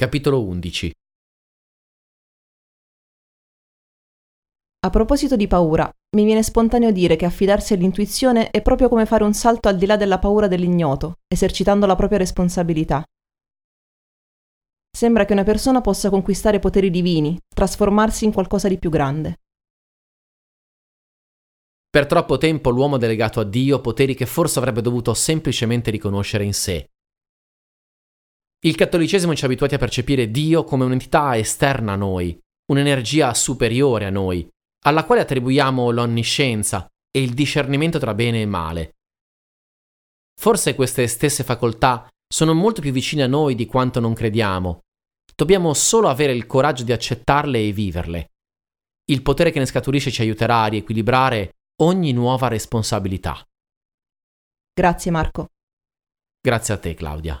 Capitolo 11 A proposito di paura, mi viene spontaneo dire che affidarsi all'intuizione è proprio come fare un salto al di là della paura dell'ignoto, esercitando la propria responsabilità. Sembra che una persona possa conquistare poteri divini, trasformarsi in qualcosa di più grande. Per troppo tempo l'uomo ha delegato a Dio poteri che forse avrebbe dovuto semplicemente riconoscere in sé. Il cattolicesimo ci ha abituati a percepire Dio come un'entità esterna a noi, un'energia superiore a noi, alla quale attribuiamo l'onniscienza e il discernimento tra bene e male. Forse queste stesse facoltà sono molto più vicine a noi di quanto non crediamo. Dobbiamo solo avere il coraggio di accettarle e viverle. Il potere che ne scaturisce ci aiuterà a riequilibrare ogni nuova responsabilità. Grazie Marco. Grazie a te, Claudia.